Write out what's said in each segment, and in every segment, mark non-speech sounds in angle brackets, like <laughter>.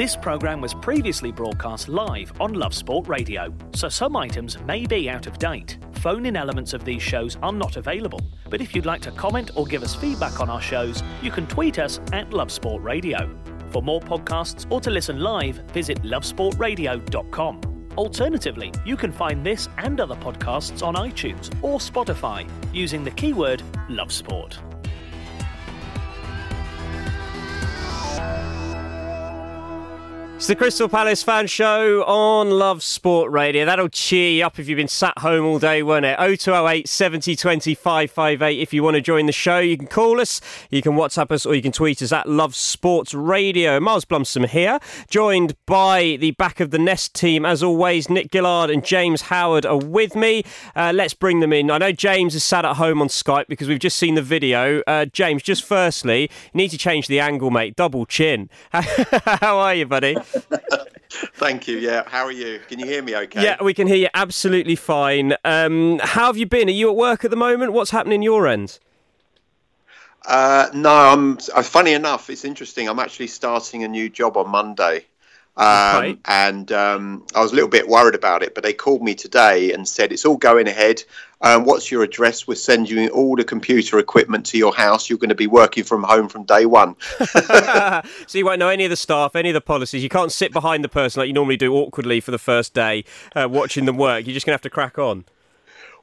This programme was previously broadcast live on Love Sport Radio, so some items may be out of date. Phone in elements of these shows are not available, but if you'd like to comment or give us feedback on our shows, you can tweet us at Love Sport Radio. For more podcasts or to listen live, visit lovesportradio.com. Alternatively, you can find this and other podcasts on iTunes or Spotify using the keyword Love It's the Crystal Palace fan show on Love Sport Radio. That'll cheer you up if you've been sat home all day, won't it? 0208 70 20 558. If you want to join the show, you can call us, you can WhatsApp us, or you can tweet us at Love Sports Radio. Miles Blumsom here, joined by the back of the nest team. As always, Nick Gillard and James Howard are with me. Uh, let's bring them in. I know James is sat at home on Skype because we've just seen the video. Uh, James, just firstly, you need to change the angle, mate. Double chin. <laughs> How are you, buddy? <laughs> Thank you. Yeah. How are you? Can you hear me okay? Yeah, we can hear you absolutely fine. Um, how have you been? Are you at work at the moment? What's happening your end? Uh, no, I'm. Uh, funny enough, it's interesting. I'm actually starting a new job on Monday. Um, okay. And um, I was a little bit worried about it, but they called me today and said it's all going ahead. Um, what's your address? We'll send you all the computer equipment to your house. You're going to be working from home from day one. <laughs> so you won't know any of the staff, any of the policies. You can't sit behind the person like you normally do awkwardly for the first day, uh, watching them work. You're just going to have to crack on.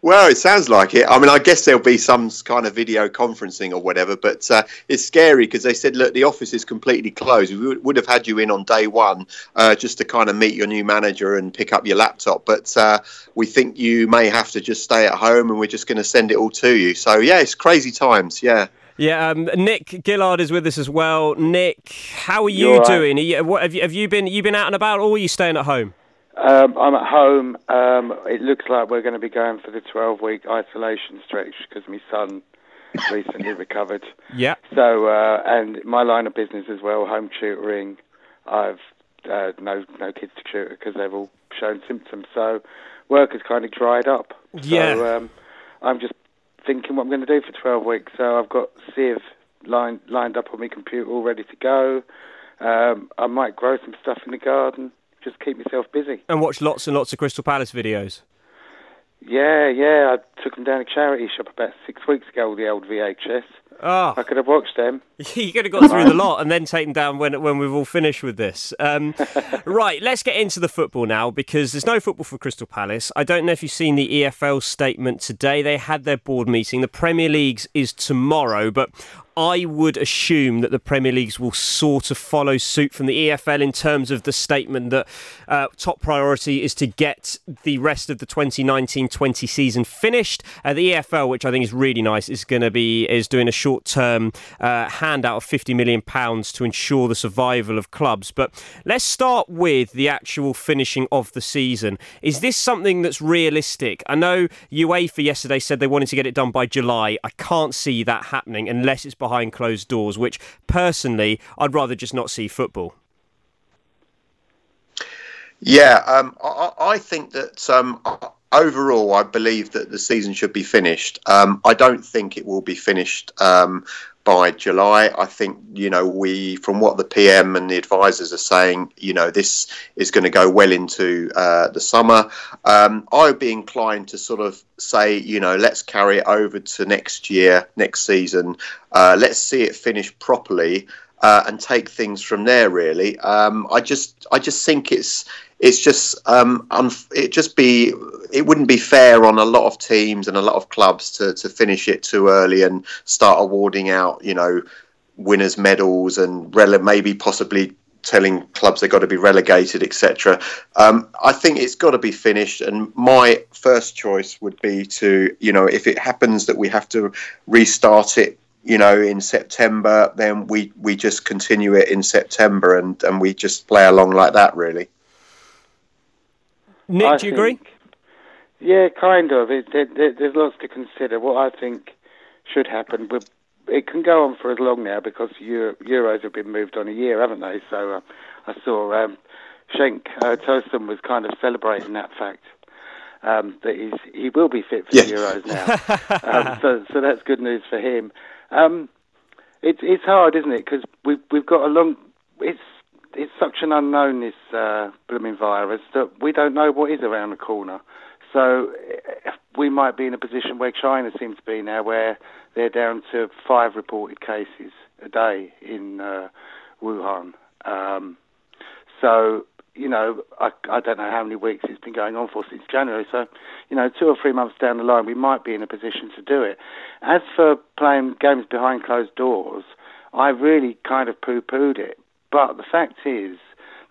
Well, it sounds like it. I mean, I guess there'll be some kind of video conferencing or whatever, but uh, it's scary because they said, look, the office is completely closed. We would have had you in on day one uh, just to kind of meet your new manager and pick up your laptop, but uh, we think you may have to just stay at home and we're just going to send it all to you. So, yeah, it's crazy times. Yeah. Yeah, um, Nick Gillard is with us as well. Nick, how are you right. doing? Are you, what, have, you, have you been you been out and about, or are you staying at home? Um, I'm at home. Um, it looks like we're going to be going for the 12 week isolation stretch because my son <laughs> recently recovered. Yeah. So, uh, and my line of business as well, home tutoring. I've uh, no no kids to tutor because they've all shown symptoms. So, work has kind of dried up. Yeah. So, um, I'm just thinking what I'm going to do for 12 weeks. So, I've got Civ lined lined up on my computer all ready to go. Um, I might grow some stuff in the garden just keep myself busy. And watch lots and lots of Crystal Palace videos. Yeah, yeah. I took them down a charity shop about six weeks ago the old VHS. Oh. Ah. I could have watched them. You could have go through the lot and then taken down when when we've all finished with this. Um, <laughs> right, let's get into the football now because there's no football for Crystal Palace. I don't know if you've seen the EFL statement today. They had their board meeting. The Premier League's is tomorrow, but I would assume that the Premier Leagues will sort of follow suit from the EFL in terms of the statement that uh, top priority is to get the rest of the 2019-20 season finished. Uh, the EFL, which I think is really nice, is going to be is doing a short-term uh, handout of 50 million pounds to ensure the survival of clubs. But let's start with the actual finishing of the season. Is this something that's realistic? I know UEFA yesterday said they wanted to get it done by July. I can't see that happening unless it's behind closed doors, which personally I'd rather just not see football. Yeah, um, I, I, think that um, overall, I believe that the season should be finished. Um, I don't think it will be finished um, by July. I think, you know, we, from what the PM and the advisors are saying, you know, this is going to go well into uh, the summer. Um, I would be inclined to sort of say, you know, let's carry it over to next year, next season. Uh, let's see it finish properly. Uh, and take things from there. Really, um, I just, I just think it's, it's just, um, it just be it wouldn't be fair on a lot of teams and a lot of clubs to, to finish it too early and start awarding out, you know, winners' medals and rele- maybe possibly telling clubs they've got to be relegated, etc. Um, I think it's got to be finished, and my first choice would be to, you know, if it happens that we have to restart it, you know, in September, then we we just continue it in September, and and we just play along like that, really. Nick, I do you agree? Yeah, kind of. It, it, it, there's lots to consider. What I think should happen, but it can go on for as long now because Euro, Euros have been moved on a year, haven't they? So uh, I saw um, Cenk uh, Tosun was kind of celebrating that fact. Um, that he's, he will be fit for yeah. the Euros now. <laughs> um, so, so that's good news for him. Um, it's it's hard, isn't it? Because we've we've got a long. It's it's such an unknown this uh, blooming virus that we don't know what is around the corner. So eh, we might be in a position where China seems to be now, where they're down to five reported cases a day in uh, Wuhan. Um, so you know, I, I don't know how many weeks it's been going on for since January. So, you know, two or three months down the line, we might be in a position to do it. As for playing games behind closed doors, I really kind of poo-pooed it. But the fact is,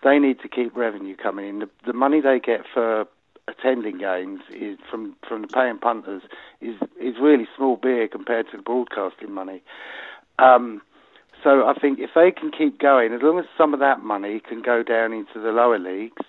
they need to keep revenue coming in. The, the money they get for attending games is from from the paying punters is is really small beer compared to the broadcasting money. Um, so I think if they can keep going, as long as some of that money can go down into the lower leagues,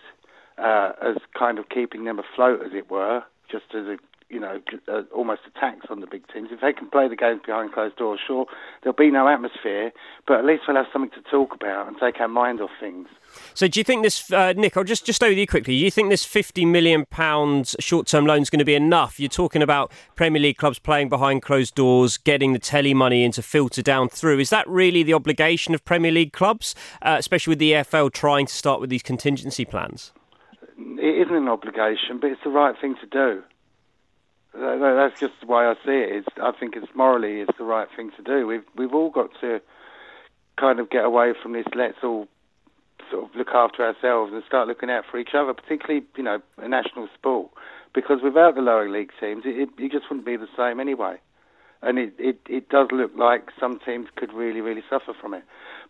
uh, as kind of keeping them afloat, as it were, just as a you know, uh, almost a tax on the big teams. If they can play the games behind closed doors, sure, there'll be no atmosphere, but at least we'll have something to talk about and take our mind off things. So, do you think this, uh, Nick? I'll just just stay with you quickly. Do you think this fifty million pounds short-term loan is going to be enough? You're talking about Premier League clubs playing behind closed doors, getting the telly money in to filter down through. Is that really the obligation of Premier League clubs, uh, especially with the EFL trying to start with these contingency plans? It isn't an obligation, but it's the right thing to do. That's just the way I see it. It's, I think it's morally it's the right thing to do. We've we've all got to kind of get away from this. Let's all sort of look after ourselves and start looking out for each other, particularly you know a national sport. Because without the lower league teams, it, it, it just wouldn't be the same anyway. And it, it, it does look like some teams could really really suffer from it.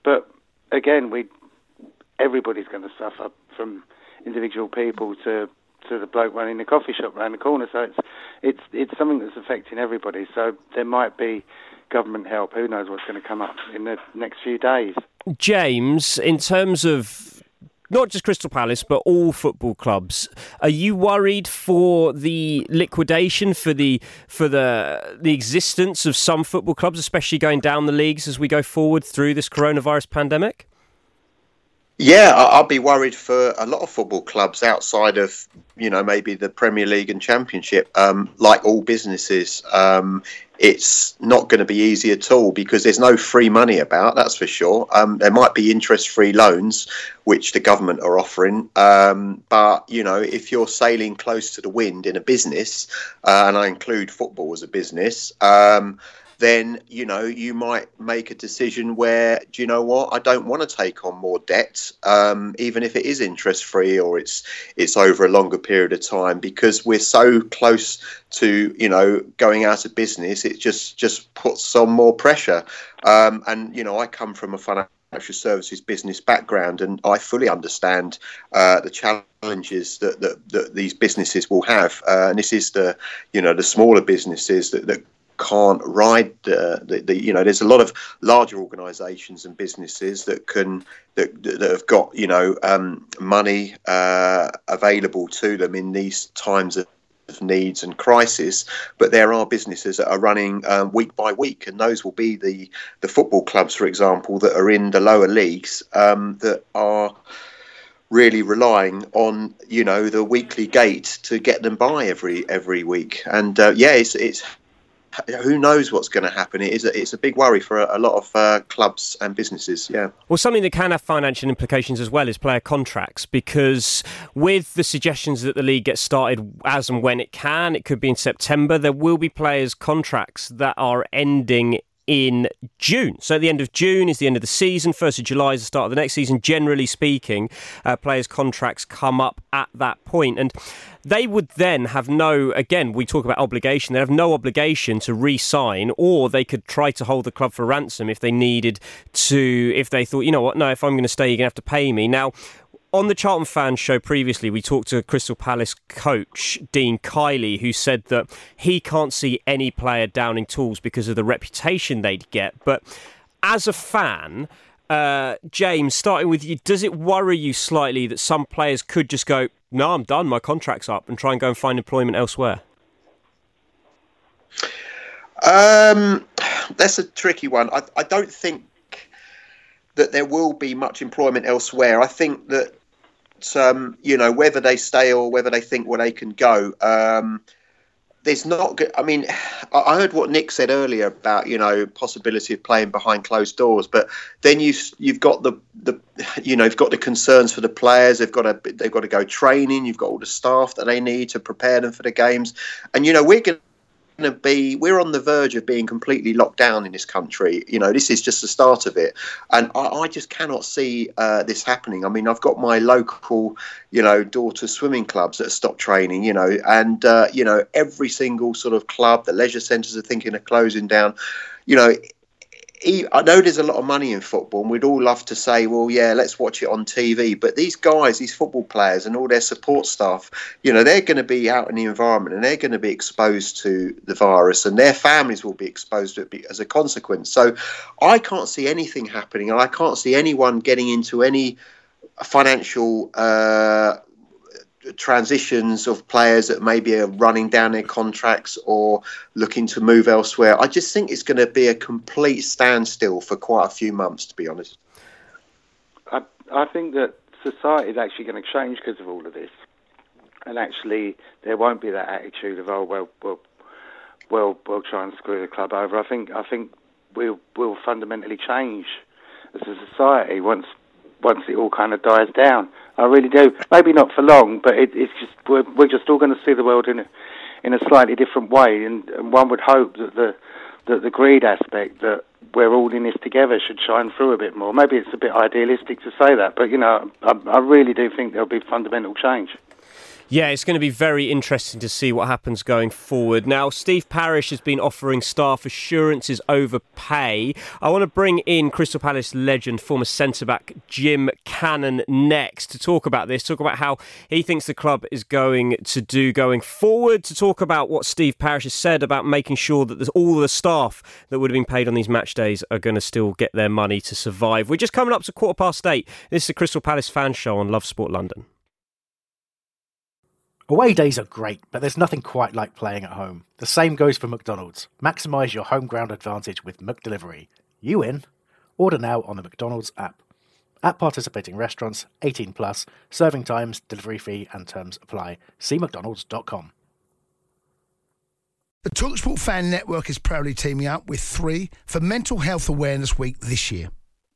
But again, we everybody's going to suffer from individual people to to the bloke running the coffee shop around the corner. So it's it's it's something that's affecting everybody. So there might be government help. Who knows what's going to come up in the next few days? James, in terms of not just Crystal Palace, but all football clubs. Are you worried for the liquidation, for the for the the existence of some football clubs, especially going down the leagues as we go forward through this coronavirus pandemic? Yeah, I'd be worried for a lot of football clubs outside of, you know, maybe the Premier League and Championship. Um, like all businesses, um, it's not going to be easy at all because there's no free money about, that's for sure. Um, there might be interest free loans, which the government are offering. Um, but, you know, if you're sailing close to the wind in a business, uh, and I include football as a business, um, then you know you might make a decision where do you know what I don't want to take on more debt, um, even if it is interest free or it's it's over a longer period of time, because we're so close to you know going out of business. It just just puts on more pressure. Um, and you know I come from a financial services business background, and I fully understand uh, the challenges that, that, that, these businesses will have. Uh, and this is the, you know, the smaller businesses that, that can't ride the, the, the, you know there's a lot of larger organizations and businesses that can that, that have got you know um, money uh, available to them in these times of needs and crisis but there are businesses that are running um, week by week and those will be the the football clubs for example that are in the lower leagues um, that are really relying on you know the weekly gate to get them by every every week. And uh, yeah, it's it's who knows what's going to happen? It is a, it's a big worry for a, a lot of uh, clubs and businesses. Yeah. Well, something that can have financial implications as well is player contracts because with the suggestions that the league gets started as and when it can, it could be in September. There will be players' contracts that are ending in June. So at the end of June is the end of the season. First of July is the start of the next season. Generally speaking, uh, players' contracts come up at that point, and they would then have no. Again, we talk about obligation. They have no obligation to re-sign, or they could try to hold the club for ransom if they needed to. If they thought, you know what, no, if I'm going to stay, you're going to have to pay me. Now, on the Charlton fan show previously, we talked to Crystal Palace coach Dean Kiely, who said that he can't see any player downing tools because of the reputation they'd get. But as a fan, uh, James, starting with you, does it worry you slightly that some players could just go, "No, I'm done. My contract's up," and try and go and find employment elsewhere? Um, that's a tricky one. I, I don't think that there will be much employment elsewhere. I think that um, you know whether they stay or whether they think where they can go. Um, there's not. I mean, I heard what Nick said earlier about you know possibility of playing behind closed doors, but then you you've got the the you know you've got the concerns for the players. They've got to they've got to go training. You've got all the staff that they need to prepare them for the games, and you know we're going to be we're on the verge of being completely locked down in this country. You know this is just the start of it. And i, I just cannot see uh, this happening. I mean i've got my local you know daughter swimming clubs that have stopped training you know and uh, you know every single sort of club the leisure centres are thinking of closing down. You know I know there's a lot of money in football, and we'd all love to say, well, yeah, let's watch it on TV. But these guys, these football players, and all their support staff, you know, they're going to be out in the environment and they're going to be exposed to the virus, and their families will be exposed to it as a consequence. So I can't see anything happening, and I can't see anyone getting into any financial uh, transitions of players that maybe are running down their contracts or looking to move elsewhere. I just think it's going to be a complete standstill for quite a few months, to be honest. I, I think that society is actually going to change because of all of this, and actually there won't be that attitude of oh well, well, well, we'll try and screw the club over. I think I think we'll we'll fundamentally change as a society once once it all kind of dies down. I really do. Maybe not for long, but it, it's just we're, we're just all going to see the world in a, in a slightly different way, and, and one would hope that the that the greed aspect that we're all in this together should shine through a bit more. Maybe it's a bit idealistic to say that, but you know, I, I really do think there'll be fundamental change. Yeah, it's going to be very interesting to see what happens going forward. Now, Steve Parish has been offering staff assurances over pay. I want to bring in Crystal Palace legend, former centre back Jim Cannon, next to talk about this, talk about how he thinks the club is going to do going forward, to talk about what Steve Parish has said about making sure that all the staff that would have been paid on these match days are going to still get their money to survive. We're just coming up to quarter past eight. This is the Crystal Palace fan show on Love Sport London. Away days are great, but there's nothing quite like playing at home. The same goes for McDonald's. Maximise your home ground advantage with McDelivery. You in? Order now on the McDonald's app. At participating restaurants, 18 plus, serving times, delivery fee, and terms apply. See McDonald's.com. The Talksport Fan Network is proudly teaming up with three for Mental Health Awareness Week this year.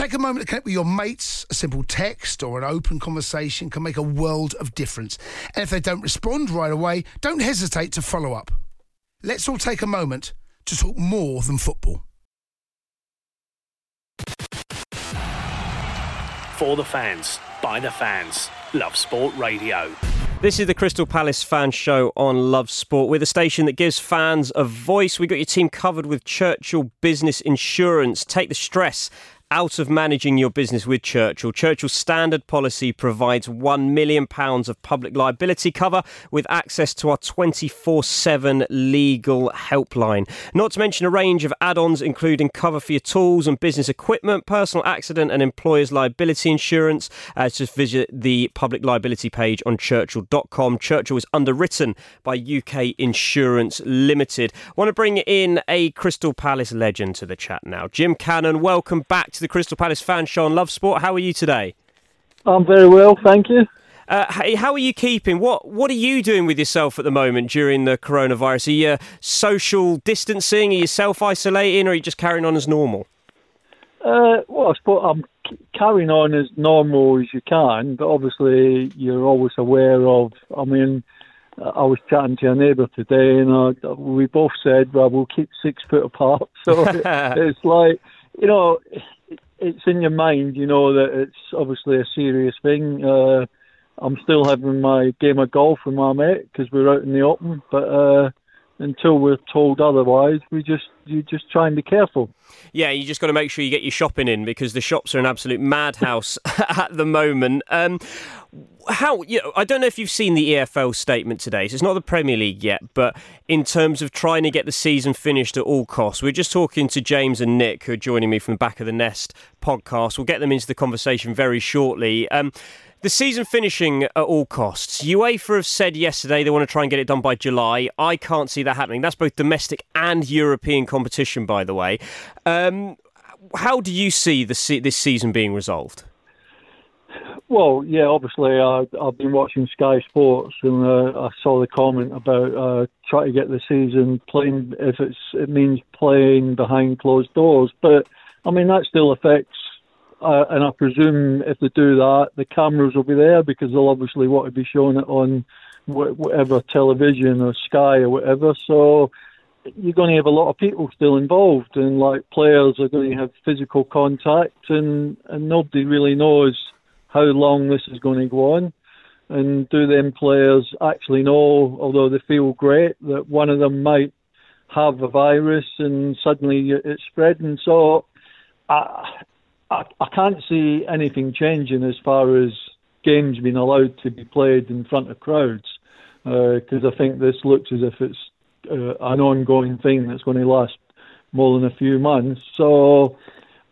Take a moment to connect with your mates. A simple text or an open conversation can make a world of difference. And if they don't respond right away, don't hesitate to follow up. Let's all take a moment to talk more than football. For the fans, by the fans. Love Sport Radio. This is the Crystal Palace fan show on Love Sport. We're the station that gives fans a voice. We got your team covered with Churchill Business Insurance. Take the stress out of managing your business with Churchill, Churchill's standard policy provides £1 million of public liability cover with access to our 24 7 legal helpline. Not to mention a range of add ons, including cover for your tools and business equipment, personal accident and employer's liability insurance. Uh, just visit the public liability page on churchill.com. Churchill is underwritten by UK Insurance Limited. I want to bring in a Crystal Palace legend to the chat now. Jim Cannon, welcome back to the Crystal Palace fan Sean on Love Sport. How are you today? I'm very well, thank you. Uh, how are you keeping? What What are you doing with yourself at the moment during the coronavirus? Are you social distancing? Are you self isolating, or are you just carrying on as normal? Uh, well, I suppose I'm carrying on as normal as you can, but obviously you're always aware of. I mean, I was chatting to a neighbour today, and I, we both said, "Well, we'll keep six foot apart." <laughs> So <laughs> it's like, you know, it's in your mind, you know, that it's obviously a serious thing. Uh, I'm still having my game of golf with my mate because we're out in the open, but uh, until we're told otherwise, we just you just try and be careful. Yeah, you just got to make sure you get your shopping in because the shops are an absolute madhouse <laughs> at the moment. Um, how you know, I don't know if you've seen the EFL statement today. So it's not the Premier League yet, but in terms of trying to get the season finished at all costs, we're just talking to James and Nick, who are joining me from the Back of the Nest podcast. We'll get them into the conversation very shortly. Um, the season finishing at all costs. UEFA have said yesterday they want to try and get it done by July. I can't see that happening. That's both domestic and European competition, by the way. Um, how do you see the, this season being resolved? Well, yeah, obviously I, have been watching Sky Sports and uh, I saw the comment about uh, trying to get the season playing if it's it means playing behind closed doors. But I mean that still affects uh, and I presume if they do that, the cameras will be there because they'll obviously want to be showing it on whatever television or Sky or whatever. So you're going to have a lot of people still involved, and like players are going to have physical contact, and and nobody really knows how long this is going to go on. And do them players actually know, although they feel great, that one of them might have a virus and suddenly it's spreading? So I, I, I can't see anything changing as far as games being allowed to be played in front of crowds because uh, I think this looks as if it's uh, an ongoing thing that's going to last more than a few months. So,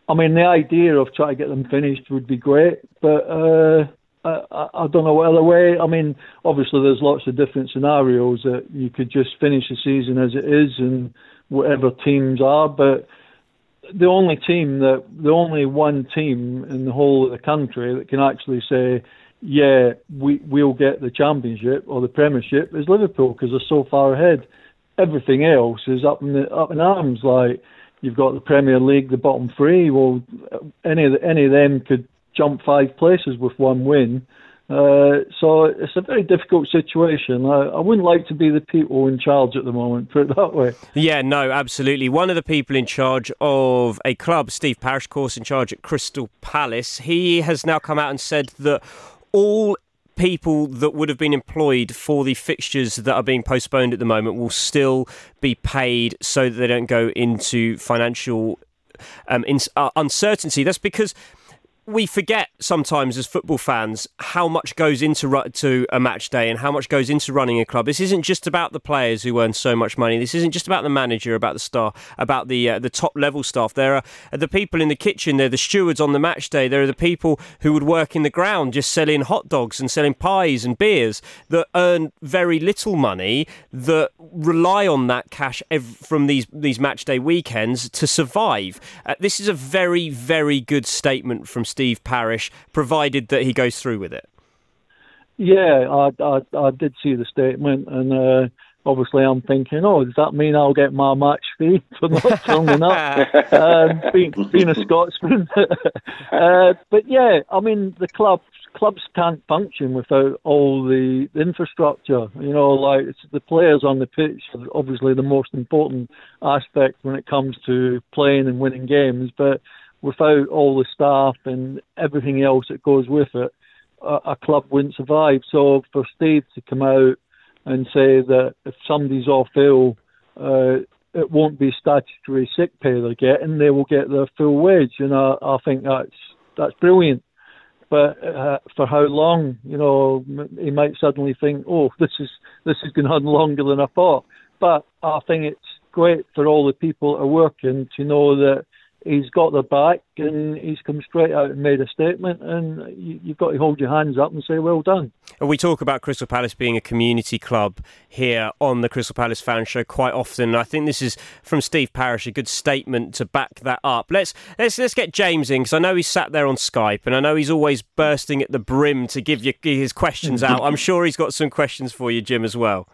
I mean, the idea of trying to get them finished would be great, but uh, I, I don't know what other way. I mean, obviously, there's lots of different scenarios that you could just finish the season as it is and whatever teams are, but the only team that the only one team in the whole of the country that can actually say, yeah, we we'll get the championship or the premiership is Liverpool because they're so far ahead. Everything else is up in the, up in arms. Like you've got the Premier League, the bottom three. Well, any of the, any of them could jump five places with one win. Uh, so it's a very difficult situation. I, I, wouldn't like to be the people in charge at the moment, put it that way. Yeah, no, absolutely. One of the people in charge of a club, Steve Parish, course, in charge at Crystal Palace, he has now come out and said that all people that would have been employed for the fixtures that are being postponed at the moment will still be paid so that they don't go into financial um, in, uh, uncertainty. That's because we forget sometimes as football fans how much goes into to a match day and how much goes into running a club. This isn't just about the players who earn so much money. This isn't just about the manager, about the star, about the uh, the top level staff. There are the people in the kitchen. There are the stewards on the match day. There are the people who would work in the ground just selling hot dogs and selling pies and beers that earn very little money that rely on that cash ev- from these these match day weekends to survive. Uh, this is a very very good statement from. Steve Parish, provided that he goes through with it. Yeah, I, I, I did see the statement, and uh, obviously I'm thinking, oh, does that mean I'll get my match fee for not turning up? <laughs> um, being, being a Scotsman. <laughs> uh, but yeah, I mean, the clubs clubs can't function without all the infrastructure. You know, like the players on the pitch are obviously the most important aspect when it comes to playing and winning games, but without all the staff and everything else that goes with it, a, a club wouldn't survive. So for Steve to come out and say that if somebody's off ill, uh, it won't be statutory sick pay they're getting. They will get their full wage, and I, I think that's that's brilliant. But uh, for how long? You know, he might suddenly think, "Oh, this is this is going on <laughs> longer than I thought." But I think it's great for all the people that are working to know that he's got their back and he's come straight out and made a statement and you, have got to hold your hands up and say well done. And we talk about Crystal Palace being a community club here on the Crystal Palace Fan Show quite often. I think this is from Steve Parish a good statement to back that up. Let's let's let's get James in because I know he's sat there on Skype and I know he's always bursting at the brim to give you his questions <laughs> out. I'm sure he's got some questions for you, Jim, as well.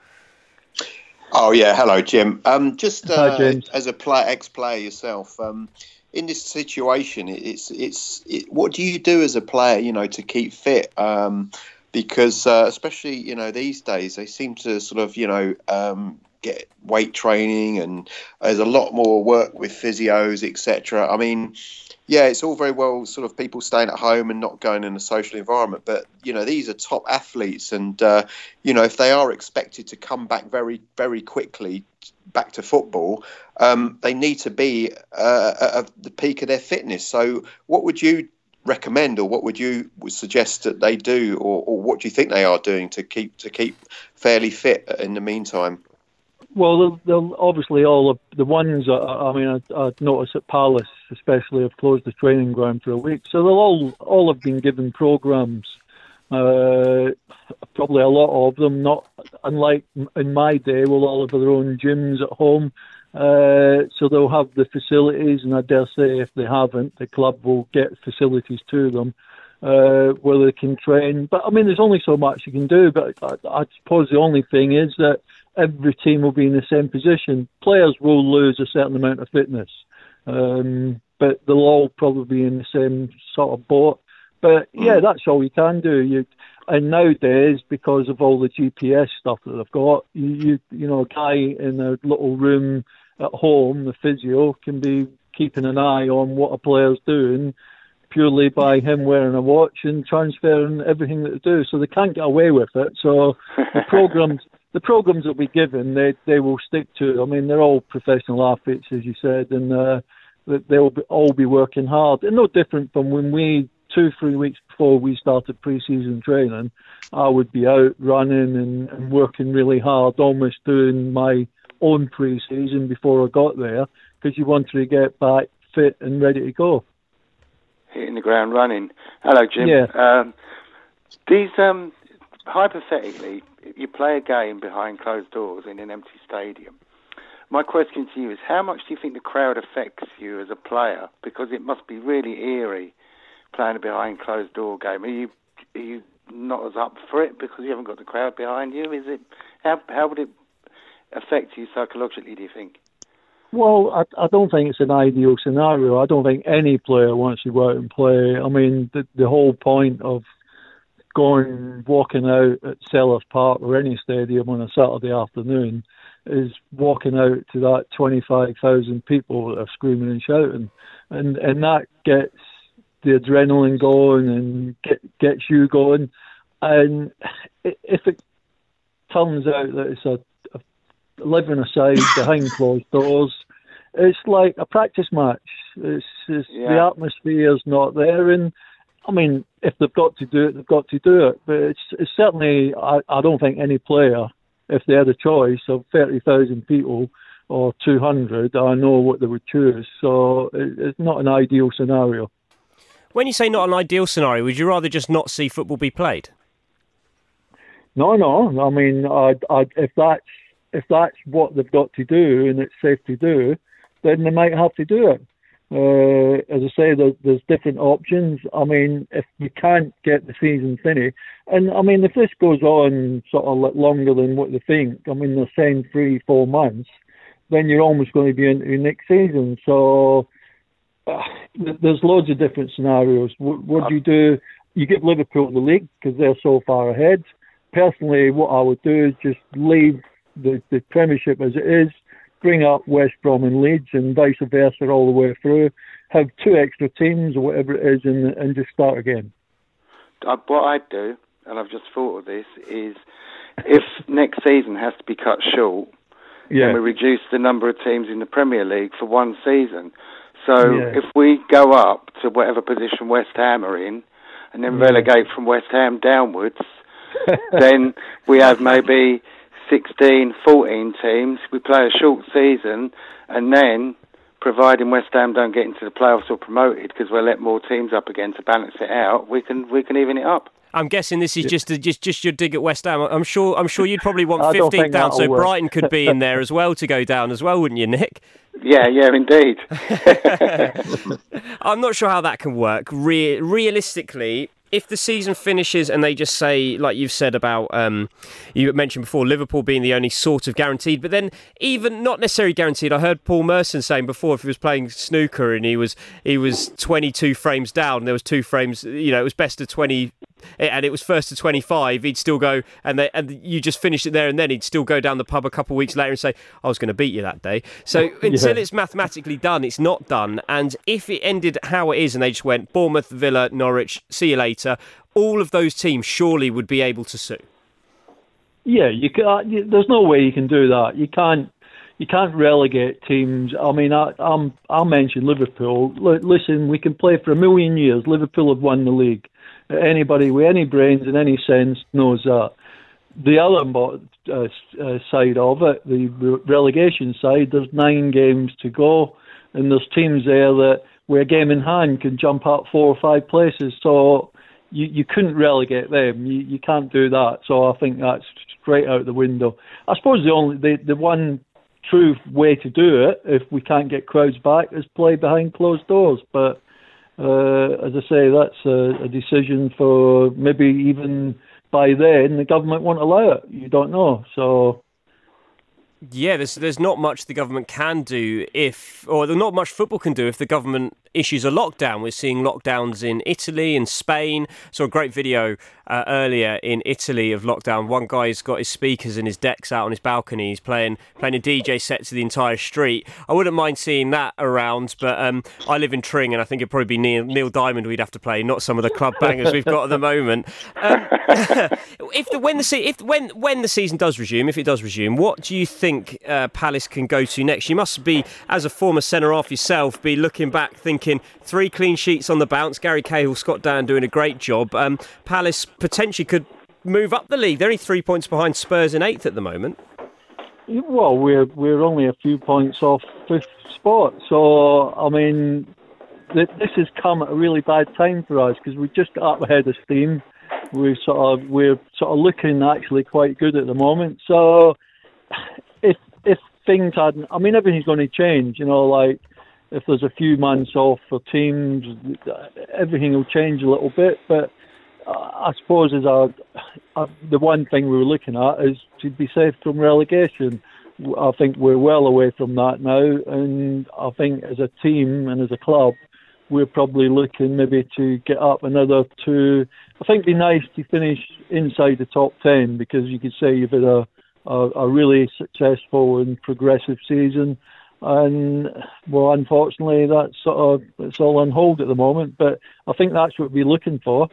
Oh yeah, hello Jim. Um, just uh, Hi, as a play, ex-player yourself, um, in this situation, it's it's it, what do you do as a player, you know, to keep fit? Um, because uh, especially you know these days they seem to sort of you know um, get weight training and there's a lot more work with physios, etc. I mean, yeah, it's all very well sort of people staying at home and not going in a social environment, but you know these are top athletes, and uh, you know if they are expected to come back very very quickly back to football, um, they need to be uh, at the peak of their fitness. So, what would you recommend, or what would you suggest that they do, or, or what do you think they are doing to keep to keep fairly fit in the meantime? Well, they'll, obviously all of the ones. I mean, I, I noticed at Palace, especially, have closed the training ground for a week, so they'll all all have been given programs. Uh, probably a lot of them, not unlike in my day, will all have their own gyms at home. Uh, so they'll have the facilities, and I dare say if they haven't, the club will get facilities to them uh, where they can train. But I mean, there's only so much you can do. But I, I suppose the only thing is that every team will be in the same position. Players will lose a certain amount of fitness, um, but they'll all probably be in the same sort of boat. But yeah, that's all you can do. You and nowadays, because of all the GPS stuff that they've got, you you, you know, a guy in a little room at home, the physio, can be keeping an eye on what a player's doing purely by <laughs> him wearing a watch and transferring everything that they do. So they can't get away with it. So <laughs> the programs, the programs that we give them, they they will stick to. I mean, they're all professional athletes, as you said, and uh, they'll be, all be working hard. And no different from when we two three weeks before we started pre-season training, I would be out running and, and working really hard, almost doing my own pre-season before I got there, because you want to get back fit and ready to go hitting the ground running. Hello, Jim. Yeah. Um, these um, hypothetically, you play a game behind closed doors in an empty stadium. My question to you is, how much do you think the crowd affects you as a player? Because it must be really eerie playing a behind closed door game. Are you are you not as up for it because you haven't got the crowd behind you? Is it how how would it affect you psychologically? Do you think? Well, I, I don't think it's an ideal scenario. I don't think any player wants to go out and play. I mean, the, the whole point of going walking out at Selhurst Park or any stadium on a Saturday afternoon is walking out to that 25,000 people that are screaming and shouting, and and that gets the adrenaline going and get, gets you going. And if it turns out that it's a, a living aside behind closed doors, it's like a practice match. It's, it's yeah. the atmosphere is not there, and I mean, if they've got to do it, they've got to do it. But it's, it's certainly, I, I don't think any player, if they had a choice of thirty thousand people or two hundred, I know what they would choose. So it, it's not an ideal scenario. When you say not an ideal scenario, would you rather just not see football be played? No, no. I mean, I, I, if that's if that's what they've got to do and it's safe to do, then they might have to do it. Uh, as I say, there's, there's different options. I mean, if you can't get the season finished, and I mean, if this goes on sort of longer than what they think, I mean, they're saying three, four months, then you're almost going to be into next season. So uh, there's loads of different scenarios. What, what do you do? You give Liverpool the league because they're so far ahead. Personally, what I would do is just leave the, the Premiership as it is bring up West Brom and Leeds and vice versa all the way through. Have two extra teams or whatever it is, and and just start again. Uh, what I'd do, and I've just thought of this, is if next season has to be cut short, Yeah. And we reduce the number of teams in the Premier League for one season. So Yeah. if we go up to whatever position West Ham are in, and then relegate from West Ham downwards, <laughs> then we have maybe 16, 14 teams. We play a short season, and then, providing West Ham don't get into the playoffs or promoted, because we'll let more teams up again to balance it out, we can we can even it up. I'm guessing this is just a, just just your dig at West Ham. I'm sure I'm sure you'd probably want <laughs> I don't 15th down, so work. Brighton could be in there as well to go down as well, wouldn't you, Nick? Yeah, yeah, indeed. <laughs> <laughs> I'm not sure how that can work. Re- realistically, if the season finishes and they just say, like you've said about, um, you mentioned before, Liverpool being the only sort of guaranteed, but then even not necessarily guaranteed. I heard Paul Merson saying before, if he was playing snooker and he was he was 22 frames down, there was two frames. You know, it was best of 20, and it was first to 25. He'd still go, and they, and you just finished it there, and then he'd still go down the pub a couple of weeks later and say, I was going to beat you that day. So <laughs> until Yeah. it's mathematically done, it's not done. And if it ended how it is, and they just went Bournemouth, Villa, Norwich, see you later, all of those teams surely would be able to sue. Yeah, you can, uh, you, there's no way you can do that. You can't you can't relegate teams. I mean, I I'm, I'll mention Liverpool. L- listen, we can play for a million years. Liverpool have won the league. Anybody with any brains in any sense knows that. The other uh, uh, side of it, the relegation side, there's nine games to go, and there's teams there that where a game in hand can jump up four or five places. So you, you couldn't relegate them. You, you can't do that. So I think that's straight out the window. I suppose the only the, the one true way to do it, if we can't get crowds back, is play behind closed doors. But uh, as I say, that's a, a decision for maybe even by then the government won't allow it. You don't know. So Yeah, there's there's not much the government can do if, or there's not much football can do if the government issues a lockdown. We're seeing lockdowns in Italy and Spain. Saw a great video uh, earlier in Italy of lockdown. One guy's got his speakers and his decks out on his balcony. He's playing playing a DJ set to the entire street. I wouldn't mind seeing that around, but um, I live in Tring, and I think it'd probably be Neil, Neil Diamond we'd have to play, not some of the club bangers we've got at the moment. Um, <laughs> if the when the se- if when when the season does resume, if it does resume, what do you think uh, Palace can go to next? You must be, as a former centre half yourself, be looking back thinking three clean sheets on the bounce. Gary Cahill, Scott Dann doing a great job. Um, Palace potentially could move up the league. They're only three points behind Spurs in eighth at the moment. Well, we're we're only a few points off fifth spot, so I mean, th- this has come at a really bad time for us because we just got up ahead of steam. We sort of we're sort of looking actually quite good at the moment. So if if things hadn't, I mean, everything's going to change. You know, like if there's a few months off for teams, everything will change a little bit. But I suppose as our, uh, the one thing we were looking at is to be safe from relegation. I think we're well away from that now, and I think as a team and as a club, we're probably looking maybe to get up another two. I think it'd be nice to finish inside the top ten because you could say you've had a a, a really successful and progressive season. And well, unfortunately, that's sort of it's all on hold at the moment. But I think that's what we're looking for.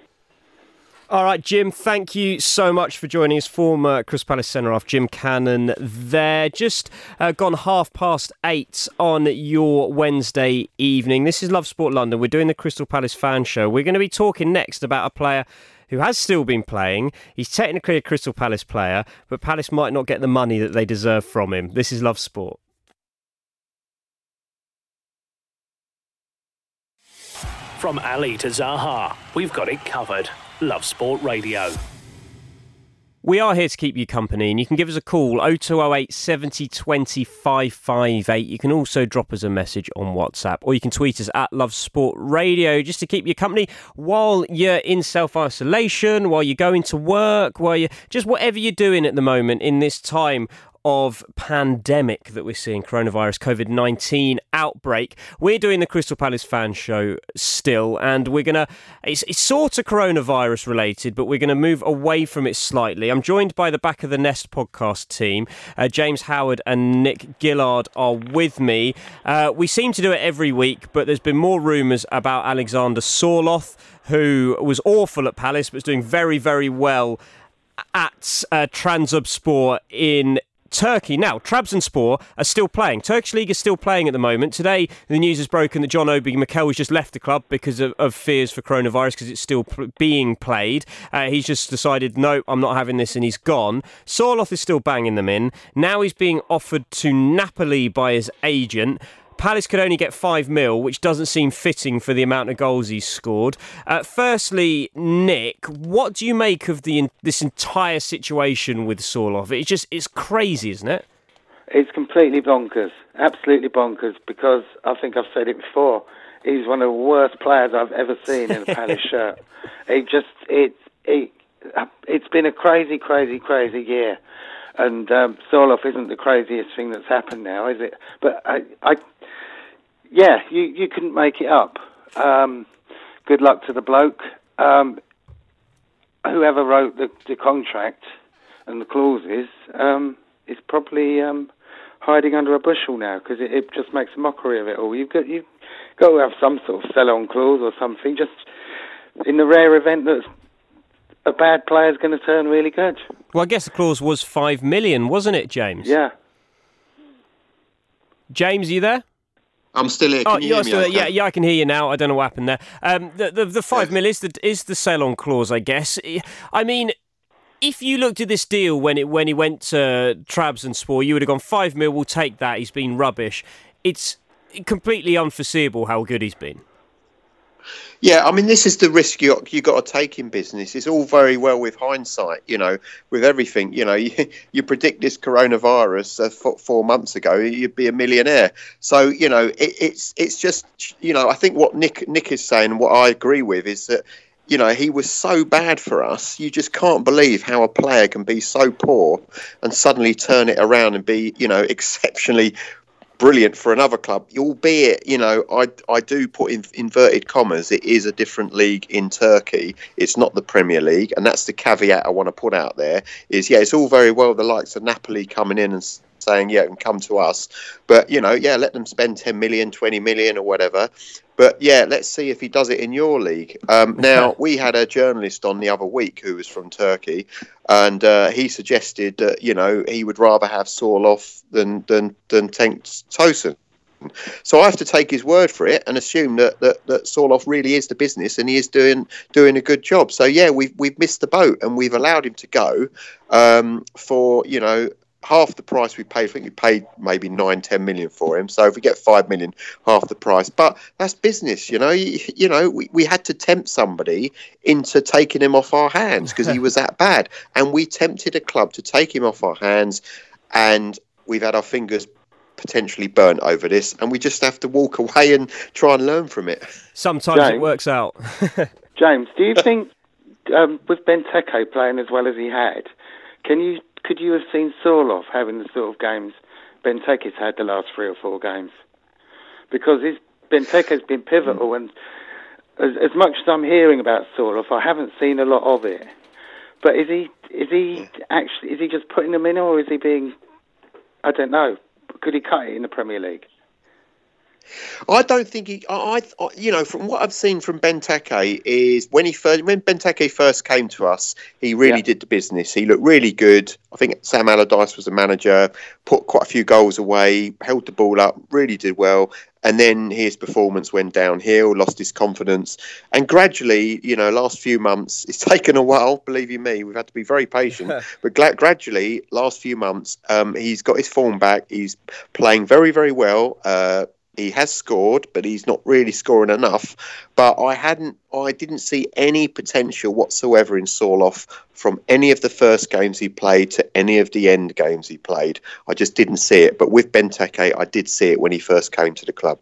All right, Jim, thank you so much for joining us. Former Crystal Palace centre half Jim Cannon there. Just uh, gone half past eight on your Wednesday evening. This is Love Sport London. We're doing the Crystal Palace fan show. We're going to be talking next about a player who has still been playing. He's technically a Crystal Palace player, but Palace might not get the money that they deserve from him. This is Love Sport. From Ali to Zaha, we've got it covered. Love Sport Radio. We are here to keep you company, and you can give us a call 0208 70 20 558. You can also drop us a message on WhatsApp, or you can tweet us at Love Sport Radio just to keep you company while you're in self isolation, while you're going to work, while you're just whatever you're doing at the moment in this time of pandemic that we're seeing, coronavirus, COVID 19 outbreak. We're doing the Crystal Palace fan show still, and we're going to, it's, it's sort of coronavirus related, but we're going to move away from it slightly. I'm joined by the Back of the Nest podcast team. Uh, James Howard and Nick Gillard are with me. Uh, we seem to do it every week, but there's been more rumours about Alexander Sorloth, who was awful at Palace, but is doing very, very well at uh, in Turkey. Now, Trabzonspor are still playing. Turkish League is still playing at the moment. Today, the news has broken that John Obi Mikel has just left the club because of, of fears for coronavirus because it's still p- being played. Uh, he's just decided, no, I'm not having this, and he's gone. Sorloth is still banging them in. Now he's being offered to Napoli by his agent. Palace could only get five mil, which doesn't seem fitting for the amount of goals he's scored. Uh, firstly, Nick, what do you make of the this entire situation with Sorloth? It's just it's crazy, isn't it? It's completely bonkers, absolutely bonkers. Because I think I've said it before. He's one of the worst players I've ever seen in a Palace <laughs> shirt. It just it it it's been a crazy, crazy, crazy year. And um, Sorloth isn't the craziest thing that's happened now, is it? But I, I yeah, you, you couldn't make it up. Um, good luck to the bloke. Um, whoever wrote the, the contract and the clauses um, is probably um, hiding under a bushel now because it, it, just makes a mockery of it all. You've got you've got to have some sort of sell-on clause or something. Just in the rare event that a bad player is going to turn really good. Well, I guess the clause was five million, wasn't it, James? Yeah. James, are you there? I'm still here. Can oh, you are still okay? Yeah, yeah, I can hear you now. I don't know what happened there. Um, the, the, the five mil is the is the sell on clause, I guess. I mean, if you looked at this deal when it when he went to Trabzonspor, you would have gone five mil. We'll take that. He's been rubbish. It's completely unforeseeable how good he's been. Yeah, I mean, this is the risk you you got to take in business. It's all very well with hindsight, you know, with everything. You know, <laughs> you, you predict this coronavirus uh, four, four, months ago, you'd be a millionaire. So, you know, it, it's it's just, you know, I think what Nick Nick is saying, what I agree with, is that you know, he was so bad for us. You just can't believe how a player can be so poor and suddenly turn it around and be, you know, <laughs> exceptionally brilliant for another club. Albeit, you know, I I do put in inverted commas. It is a different league in Turkey. It's not the Premier League, and that's the caveat I want to put out there. Is yeah, it's all very well the likes of Napoli coming in and saying yeah, and come to us, but you know, yeah, let them spend 10 million, 20 million, or whatever. But yeah, let's see if he does it in your league. Um, <laughs> now, we had a journalist on the other week who was from Turkey, and uh, he suggested that you know he would rather have Sorloth than than than Cenk Tosun. So I have to take his word for it and assume that, that that Sorloth really is the business and he is doing doing a good job. So yeah, we've we've missed the boat and we've allowed him to go um, for you know half the price we paid. I think we paid maybe nine, ten million for him. So if we get five million, half the price. But that's business, you know. You, you know, we, we had to tempt somebody into taking him off our hands because he <laughs> was that bad, and we tempted a club to take him off our hands, and we've had our fingers potentially burnt over this, and we just have to walk away and try and learn from it. Sometimes James, it works out. <laughs> James, do you think um, with Benteke playing as well as he had, can you could you have seen Sorloth having the sort of games Benteke's had the last three or four games? Because his Benteke's been pivotal, mm. and as, as much as I'm hearing about Sorloth, I haven't seen a lot of it. But is he is he actually is he just putting them in, or is he being? I don't know. Could he cut it in the Premier League? I don't think he. I, I, you know, from what I've seen from Benteke is when he first, when Benteke first came to us, he really yeah. did the business. He looked really good. I think Sam Allardyce was the manager, put quite a few goals away, held the ball up, really did well. And then his performance went downhill, lost his confidence, and gradually, you know, last few months, <laughs> it's taken a while. Believe you me, we've had to be very patient. <laughs> but gra- gradually, last few months, um, he's got his form back. He's playing very, very well. Uh, he has scored, but he's not really scoring enough. But I hadn't, I didn't see any potential whatsoever in Sorloth from any of the first games he played to any of the end games he played. I just didn't see it. But with Benteke, I did see it when he first came to the club.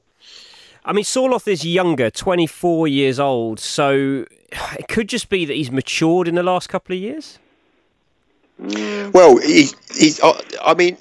I mean, Sorloth is younger, 24 years old, so <sighs> it could just be that he's matured in the last couple of years. Mm. Well, he's, he's, uh, I mean,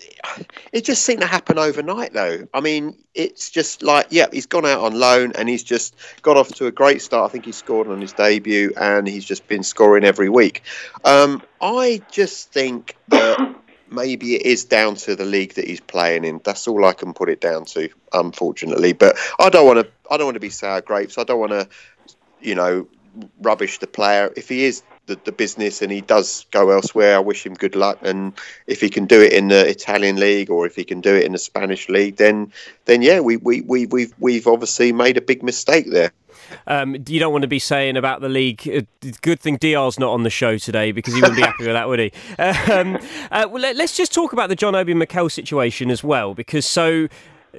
it just seemed to happen overnight, though. I mean, it's just like, yeah, he's gone out on loan and he's just got off to a great start. I think he scored on his debut and he's just been scoring every week. Um, I just think that <coughs> maybe it is down to the league that he's playing in. That's all I can put it down to, unfortunately. But I don't want to. I don't want to be sour grapes. I don't want to, you know, rubbish the player. If he is the, the business and he does go elsewhere, I wish him good luck. And if he can do it in the Italian league or if he can do it in the Spanish league, then then yeah, we we we we've we've obviously made a big mistake there. Um, you don't want to be saying about the league. Uh, good thing Diar's not on the show today because he wouldn't be happy with that, would he? <laughs> Um, uh, well, let, us just talk about the John Obi Mikel situation as well, because so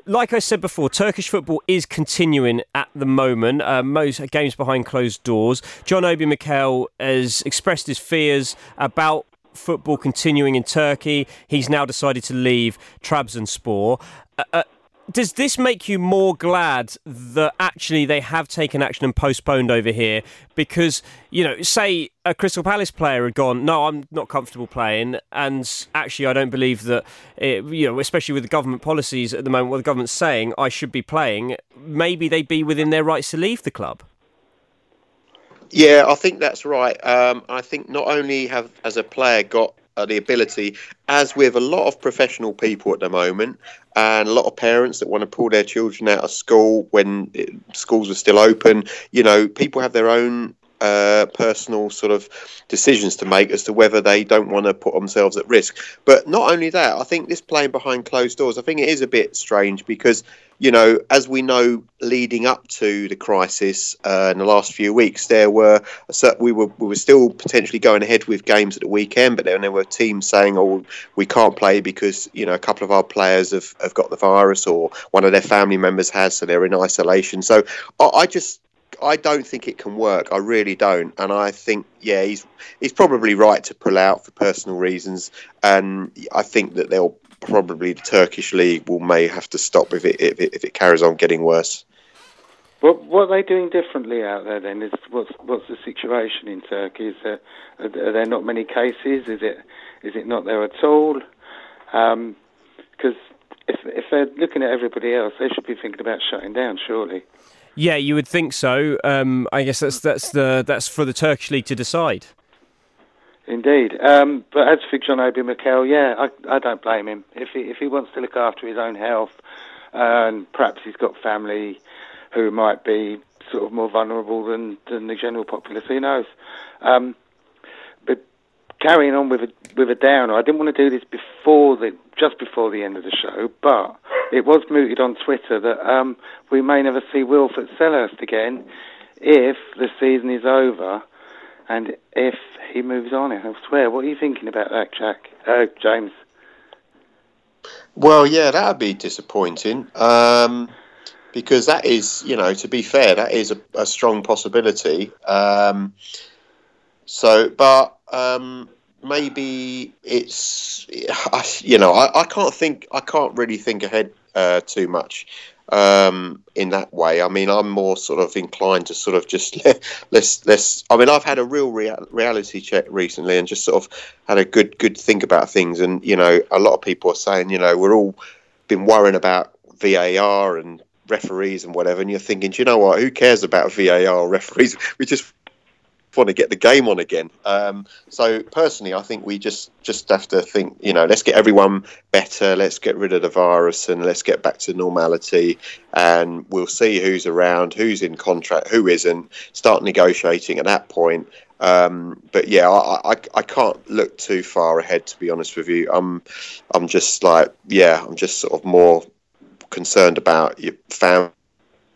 like I said before, Turkish football is continuing at the moment. Uh, most games behind closed doors. John Obi Mikel has expressed his fears about football continuing in Turkey. He's now decided to leave Trabzonspor. Uh, uh, does this make you more glad that actually they have taken action and postponed over here? Because, you know, say a Crystal Palace player had gone, no, I'm not comfortable playing, and actually I don't believe that, it, you know, especially with the government policies at the moment, what the government's saying, I should be playing, maybe they'd be within their rights to leave the club. Yeah, I think that's right. Um, I think not only have, as a player, got uh, the ability, as with a lot of professional people at the moment, and a lot of parents that want to pull their children out of school when it, schools are still open. You know, people have their own uh, personal sort of decisions to make as to whether they don't want to put themselves at risk. But not only that, I think this playing behind closed doors, I think it is a bit strange because you know, as we know, leading up to the crisis uh, in the last few weeks, there were we were we were still potentially going ahead with games at the weekend, but then there were teams saying, "Oh, we can't play because you know a couple of our players have, have got the virus, or one of their family members has, so they're in isolation." So I, I just I don't think it can work. I really don't, and I think yeah, he's he's probably right to pull out for personal reasons, and I think that they'll probably the Turkish league will may have to stop if it if it, if it carries on getting worse. What what are they doing differently out there then? Is what's what's the situation in Turkey? Is there are there not many cases? Is it is it not there at all? Because um, if if they're looking at everybody else, they should be thinking about shutting down. Surely. Yeah, you would think so. Um, I guess that's that's the that's for the Turkish league to decide. Indeed, um, but as for John Obi Mikel, yeah, I, I don't blame him. If he if he wants to look after his own health, and perhaps he's got family who might be sort of more vulnerable than than the general populace, who knows? Um, but carrying on with a with a downer, I didn't want to do this before the just before the end of the show, but it was mooted on Twitter that um, we may never see Wilf at Selhurst again if the season is over and if he moves on elsewhere. What are you thinking about that, Jack? Uh, James? Well, yeah, that would be disappointing. Um, because that is, you know, to be fair, that is a, a strong possibility. Um, so, but um, maybe it's, you know, I, I, can't think, I can't really think ahead uh, too much um, in that way. I mean, I'm more sort of inclined to sort of just <laughs> let's let's. I mean, I've had a real rea- reality check recently and just sort of had a good good think about things. And you know, a lot of people are saying, you know, we're all been worrying about VAR and referees and whatever, and you're thinking, do you know what? Who cares about VAR referees? <laughs> We just want to get the game on again. Um, so personally, I think we just just have to think, you know, let's get everyone better. Let's get rid of the virus and let's get back to normality. And we'll see who's around, who's in contract, who isn't. Start negotiating at that point. Um, but yeah, I, I, I can't look too far ahead to be honest with you. I'm I'm just like yeah, I'm just sort of more concerned about your family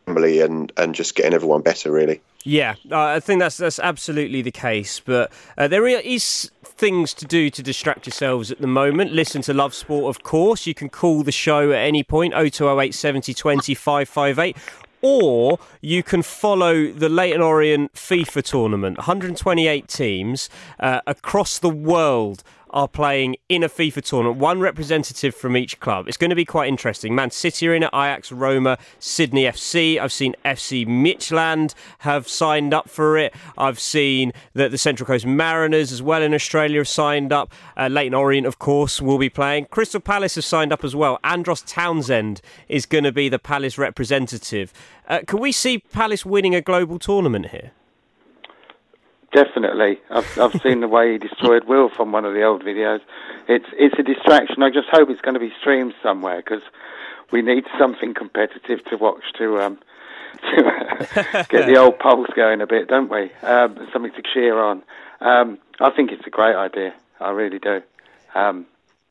and and just getting everyone better really. Yeah, uh, I think that's that's absolutely the case. But uh, there is things to do to distract yourselves at the moment. Listen to Love Sport, of course. You can call the show at any point 0208 70 20 558 or you can follow the Leyton Orient FIFA tournament. 128 teams uh, across the world are playing in a FIFA tournament, one representative from each club. It's going to be quite interesting. Man City are in it, Ajax, Roma, Sydney FC. I've seen FC Midtjylland have signed up for it. I've seen that the Central Coast Mariners as well in Australia have signed up. Uh, Leyton Orient, of course, will be playing. Crystal Palace have signed up as well. Andros Townsend is going to be the Palace representative. Uh, can we see Palace winning a global tournament here? Definitely, I've I've seen the way he destroyed Will from one of the old videos. It's it's a distraction. I just hope it's going to be streamed somewhere because we need something competitive to watch to um <laughs> to get the old pulse going a bit, don't we? Um, something to cheer on. Um, I think it's a great idea. I really do. Um,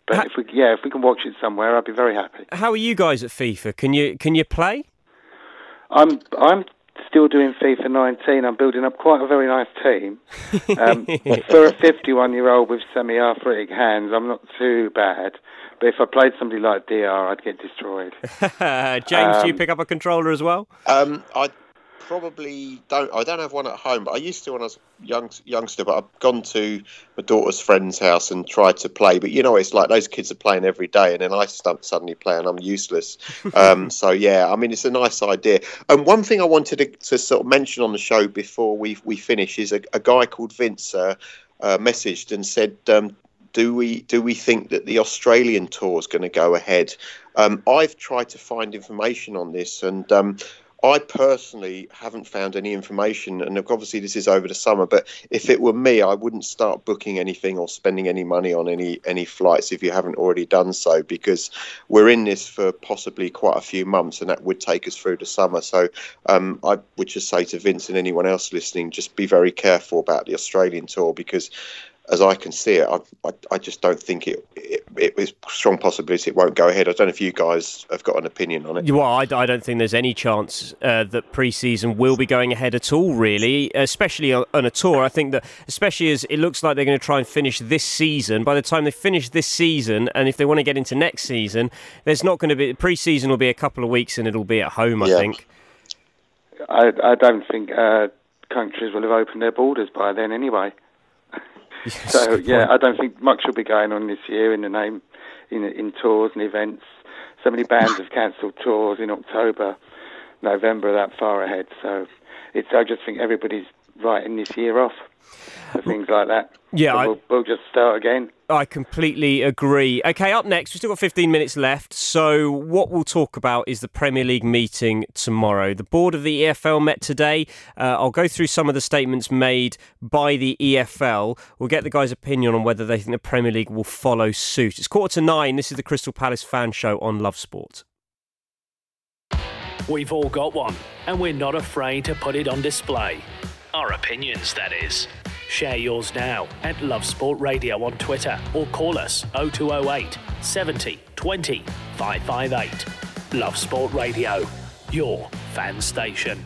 but Ha- if we, yeah, if we can watch it somewhere, I'd be very happy. How are you guys at FIFA? Can you can you play? I'm, I'm still doing FIFA 19. I'm building up quite a very nice team. Um, <laughs> for a 51-year-old with semi-arthritic hands, I'm not too bad. But if I played somebody like DR, I'd get destroyed. <laughs> James, do you Um, pick up a controller as well? Um, I probably don't. I don't have one at home, but I used to when I was young youngster. But I've gone to my daughter's friend's house and tried to play. But you know, it's like those kids are playing every day, and then I st- suddenly play, and I'm useless. <laughs> Um, so yeah, I mean, it's a nice idea. And one thing I wanted to, to sort of mention on the show before we we finish is a, a guy called Vince uh, uh, messaged and said. Um, do we do we think that the Australian tour is going to go ahead? Um, I've tried to find information on this, and um, I personally haven't found any information. And obviously, this is over the summer. But if it were me, I wouldn't start booking anything or spending any money on any any flights if you haven't already done so, because we're in this for possibly quite a few months, and that would take us through the summer. So um, I would just say to Vince and anyone else listening, just be very careful about the Australian tour because as I can see it, I, I, I just don't think it, it, it is strong possibility it won't go ahead. I don't know if you guys have got an opinion on it. Well, I, I don't think there's any chance uh, that pre-season will be going ahead at all, really, especially on, on a tour. I think that, especially as it looks like they're going to try and finish this season, by the time they finish this season, and if they want to get into next season, there's not going to be pre-season will be a couple of weeks and it'll be at home. I Yeah. think. I, I don't think uh, countries will have opened their borders by then anyway. So yeah. I don't think much will be going on this year in the name in in tours and events. So many bands have cancelled tours in October, November, that far ahead. So it's I just think everybody's writing this year off for things like that. Yeah, So I- we'll, we'll just start again. I completely agree. Okay, up next, we've still got 15 minutes left. So, what we'll talk about is the Premier League meeting tomorrow. The board of the EFL met today. Uh, I'll go through some of the statements made by the EFL. We'll get the guys' opinion on whether they think the Premier League will follow suit. It's quarter to nine. This is the Crystal Palace fan show on Love Sport. We've all got one, and we're not afraid to put it on display. Our opinions, that is. Share yours now at Love Sport Radio on Twitter or call us 0208 70 20 558. Love Sport Radio, your fan station.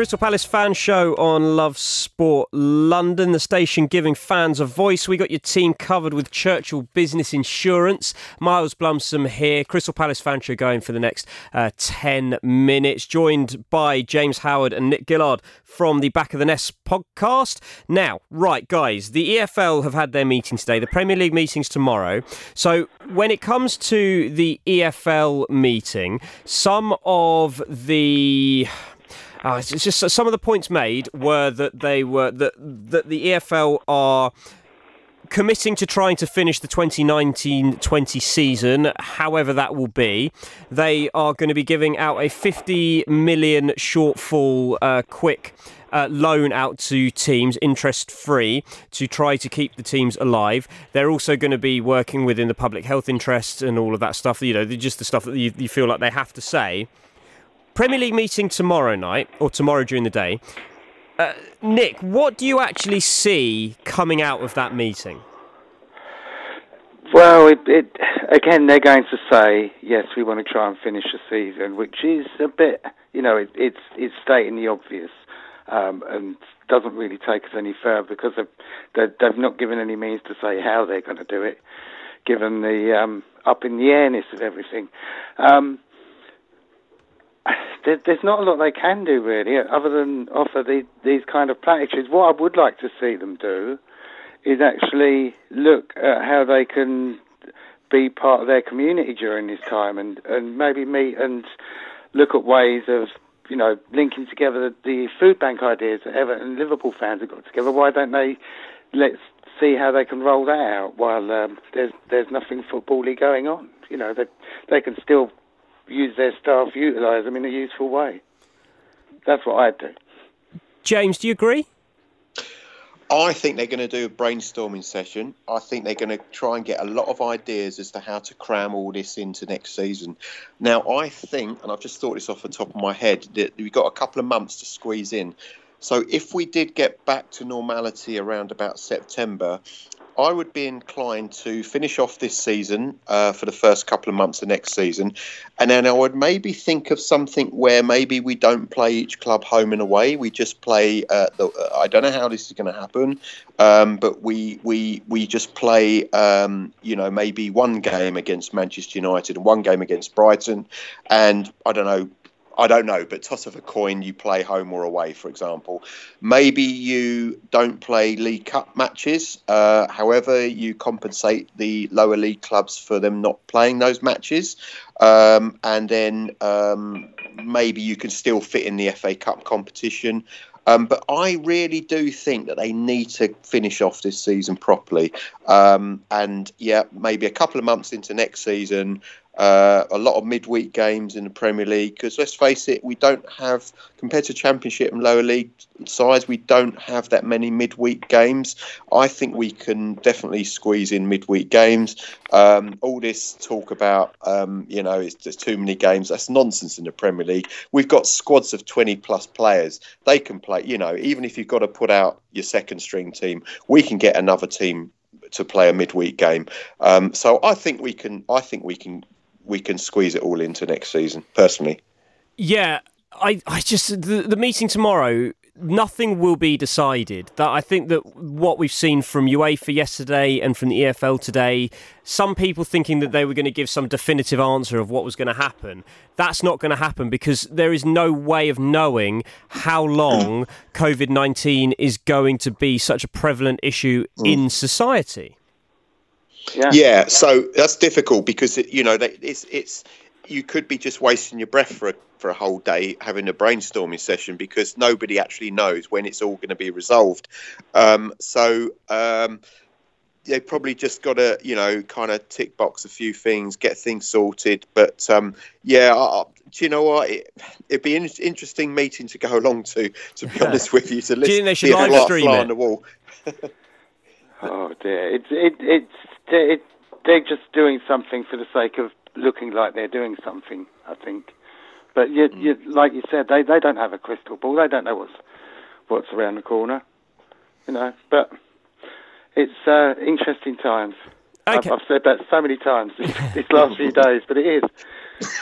Crystal Palace fan show on Love Sport London, the station giving fans a voice. We got your team covered with Churchill Business Insurance. Miles Blumsom here, Crystal Palace fan show going for the next uh, 10 minutes, joined by James Howard and Nick Gillard from the Back of the Nest podcast. Now, right, guys, the EFL have had their meeting today, the Premier League meetings tomorrow. So, when it comes to the EFL meeting, some of the it's it's just some of the points made were that they were that that the EFL are committing to trying to finish the 2019-20 season, however that will be. They are going to be giving out a 50 million shortfall uh, quick uh, loan out to teams interest free to try to keep the teams alive. They're also going to be working within the public health interests and all of that stuff. You know, just the stuff that you, you feel like they have to say. Premier League meeting tomorrow night or tomorrow during the day. Uh, Nick, what do you actually see coming out of that meeting? Well, it, it again, they're going to say yes, we want to try and finish the season, which is a bit, you know, it, it's it's stating the obvious, um, and doesn't really take us any further because they've, they've not given any means to say how they're going to do it, given the um, up in the airness of everything. Um, <laughs> there's not a lot they can do really, other than offer the, these kind of platitudes. What I would like to see them do is actually look at how they can be part of their community during this time, and, and maybe meet and look at ways of you know linking together the, the food bank ideas that Everton and Liverpool fans have got together. Why don't they let's see how they can roll that out while um, there's there's nothing footbally going on. You know they they can still use their staff, utilise them in a useful way. That's what I'd do. James, do you agree? I think they're going to do a brainstorming session. I think they're going to try and get a lot of ideas as to how to cram all this into next season. Now, I think, and I've just thought this off the top of my head, that we've got a couple of months to squeeze in. So if we did get back to normality around about September, I would be inclined to finish off this season uh, for the first couple of months of next season, and then I would maybe think of something where maybe we don't play each club home and away. We just play. Uh, the, uh, I don't know how this is going to happen, um, but we we we just play. Um, you know, maybe one game against Manchester United and one game against Brighton, and I don't know I don't know, but toss of a coin, you play home or away, for example. Maybe you don't play League Cup matches. Uh, however, you compensate the lower league clubs for them not playing those matches. Um, and then um, maybe you can still fit in the FA Cup competition. Um, but I really do think that they need to finish off this season properly. Um, and yeah, maybe a couple of months into next season, uh, a lot of midweek games in the Premier League because let's face it, we don't have compared to Championship and lower league sides, we don't have that many midweek games. I think we can definitely squeeze in midweek games. Um, all this talk about um, you know there's too many games that's nonsense in the Premier League. We've got squads of 20 plus players. They can play. You know, even if you've got to put out your second string team, we can get another team to play a midweek game. Um, so I think we can. I think we can we can squeeze it all into next season. Personally, yeah, I, I just the, the meeting tomorrow. Nothing will be decided. That I think that what we've seen from UEFA yesterday and from the EFL today, some people thinking that they were going to give some definitive answer of what was going to happen. That's not going to happen because there is no way of knowing how long COVID nineteen is going to be such a prevalent issue mm. in society. Yeah. yeah, so that's difficult because it, you know it's it's you could be just wasting your breath for a, for a whole day having a brainstorming session because nobody actually knows when it's all going to be resolved. Um, so um, they probably just got to you know kind of tick box a few things, get things sorted. But um, yeah, I, do you know what? It, would be an interesting meeting to go along to. To be <laughs> honest with you, to listen. Do you think they should live stream it? On the wall. <laughs> oh dear, it's it, it's they're, they're just doing something for the sake of looking like they're doing something. I think, but you, mm. you, like you said, they they don't have a crystal ball. They don't know what's what's around the corner. You know, but it's uh, interesting times. Okay. I've, I've, said that so many times these <laughs> last few days, but it is.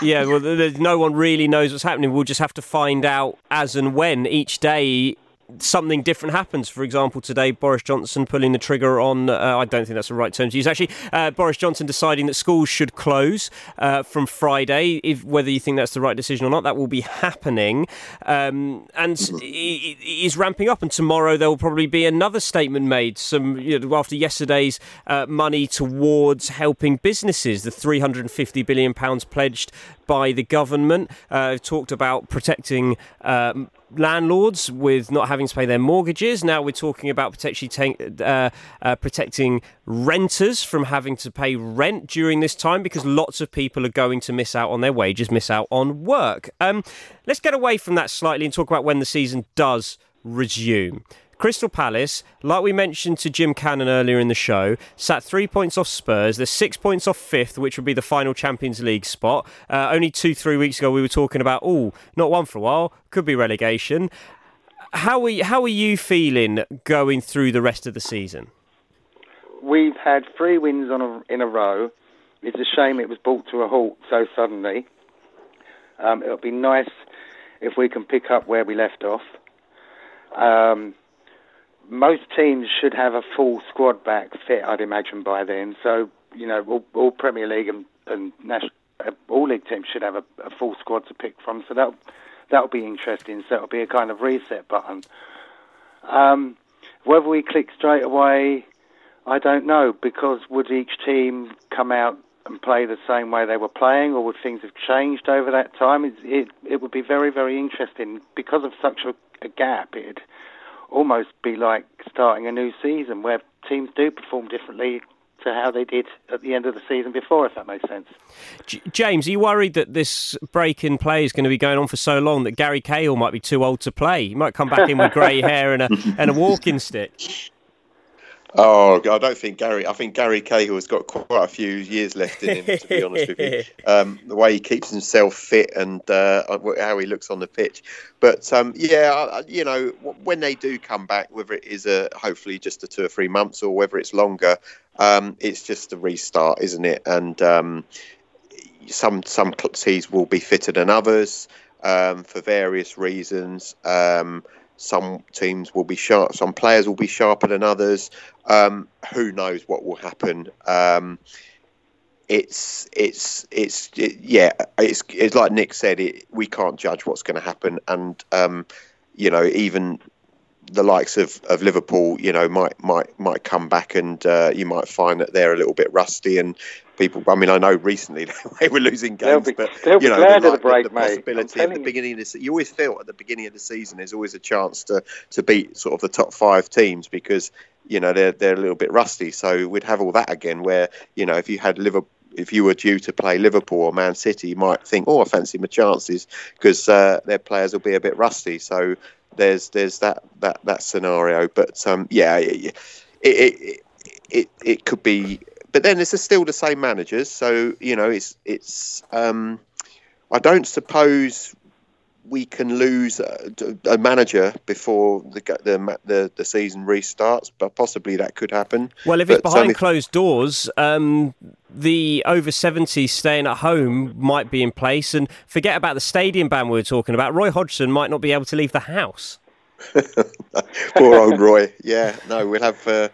Yeah, well, no one really knows what's happening. We'll just have to find out as and when each day something different happens. For example, today Boris Johnson pulling the trigger on, uh, I don't think that's the right term to use actually, uh, Boris Johnson deciding that schools should close uh, from Friday. If Whether you think that's the right decision or not, that will be happening. Um, and it is ramping up. And tomorrow there will probably be another statement made some you know, after yesterday's uh, money towards helping businesses, the £350 billion pledged by the government. Uh, talked about protecting um, landlords with not having to pay their mortgages. Now we're talking about potentially take, uh, uh, protecting renters from having to pay rent during this time because lots of people are going to miss out on their wages, miss out on work. Um, let's get away from that slightly and talk about when the season does resume. Crystal Palace, like we mentioned to Jim Cannon earlier in the show, sat three points off Spurs. They're six points off fifth, which would be the final Champions League spot. Uh, only two, three weeks ago, we were talking about, oh, not one for a while, could be relegation. How are, you, how are you feeling going through the rest of the season? We've had three wins on a, in a row. It's a shame it was brought to a halt so suddenly. Um, it'll be nice if we can pick up where we left off. Um, most teams should have a full squad back fit, I'd imagine by then. So you know, all, all Premier League and, and national, uh, all league teams should have a, a, full squad to pick from. So that that'll be interesting. So it'll be a kind of reset button. Um, whether we click straight away, I don't know because would each team come out and play the same way they were playing, or would things have changed over that time? It it, it would be very very interesting because of such a, a gap. It almost be like starting a new season where teams do perform differently to how they did at the end of the season before, if that makes sense. J- James, are you worried that this break in play is going to be going on for so long that Gary Cahill might be too old to play? He might come back in with grey hair and a and a walking stick. <laughs> Oh, I don't think Gary. I think Gary Cahill has got quite a few years left in him. To be honest with you, <laughs> um, the way he keeps himself fit and uh, how he looks on the pitch. But um, yeah, you know, when they do come back, whether it is a hopefully just a two or three months or whether it's longer, um, it's just a restart, isn't it? And um, some some teams will be fitter than others um, for various reasons. Um, some teams will be sharp. Some players will be sharper than others. Um, who knows what will happen? Um, it's it's it's it, yeah. It's it's like Nick said. It, we can't judge what's going to happen, and um, you know even the likes of, of Liverpool, you know, might might might come back, and uh, you might find that they're a little bit rusty, and people. I mean, I know recently <laughs> they were losing games, be, but you know, the, break, the, possibility at the beginning of the you always feel at the beginning of the season there's always a chance to to beat sort of the top five teams because you know they're they're a little bit rusty. So we'd have all that again, where you know if you had Liverpool. If you were due to play Liverpool or Man City, you might think, "Oh, I fancy my chances," because uh, their players will be a bit rusty. So there's there's that that that scenario. But um, yeah, it, it it it could be but then it's still the same managers, so you know it's it's. Um, I don't suppose we can lose a, a manager before the, the, the the season restarts, but possibly that could happen. Well, if but, it's behind closed doors, um, the over 70s staying at home might be in place, and forget about the stadium ban we were talking about. Roy Hodgson might not be able to leave the house. <laughs> Poor old Roy. Yeah, no, we'll have. Uh,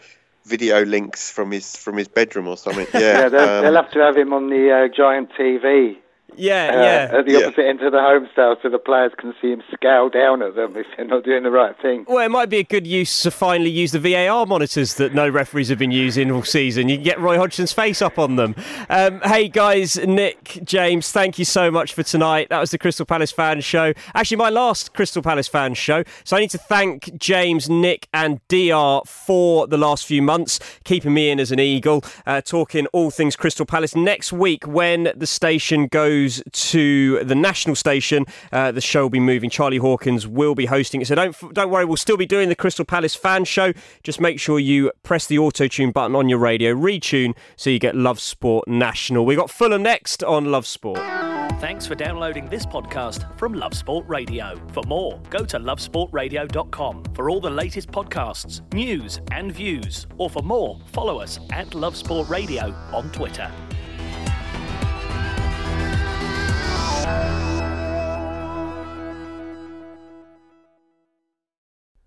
video links from his from his bedroom or something. <laughs> Yeah, yeah they'll, um, they'll, have to have him on the uh, giant TV yeah, uh, yeah. At the opposite yeah. end of the Holmesdale, so the players can see him scowl down at them if they're not doing the right thing. Well, it might be a good use to finally use the VAR monitors that no referees have been using all season. You can get Roy Hodgson's face up on them. Um, hey, guys, Nick, James, thank you so much for tonight. That was the Crystal Palace fan show. Actually, my last Crystal Palace fan show. So I need to thank James, Nick, and DR for the last few months, keeping me in as an eagle, uh, talking all things Crystal Palace. Next week, when the station goes goes to the national station. Uh, the show will be moving. Charlie Hawkins will be hosting it. So don't don't worry, we'll still be doing the Crystal Palace fan show. Just make sure you press the auto tune button on your radio, retune, so you get Love Sport National. We got Fulham next on Love Sport. Thanks for downloading this podcast from Love Sport Radio. For more, go to lovesportradio.com for all the latest podcasts, news, and views. Or for more, follow us at Love Sport Radio on Twitter.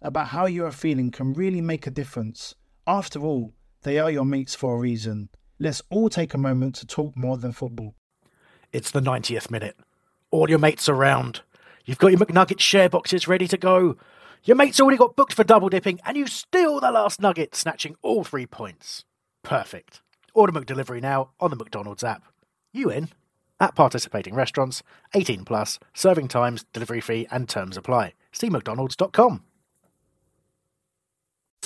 about how you are feeling can really make a difference. After all, they are your mates for a reason. Let's all take a moment to talk more than football. It's the 90th minute. All your mates around. You've got your McNugget share boxes ready to go. Your mate's already got booked for double dipping, and you steal the last nugget, snatching all three points. Perfect. Order McDelivery now on the McDonald's app. You in? At participating restaurants, 18 plus, serving times, delivery fee, and terms apply. See McDonald's.com.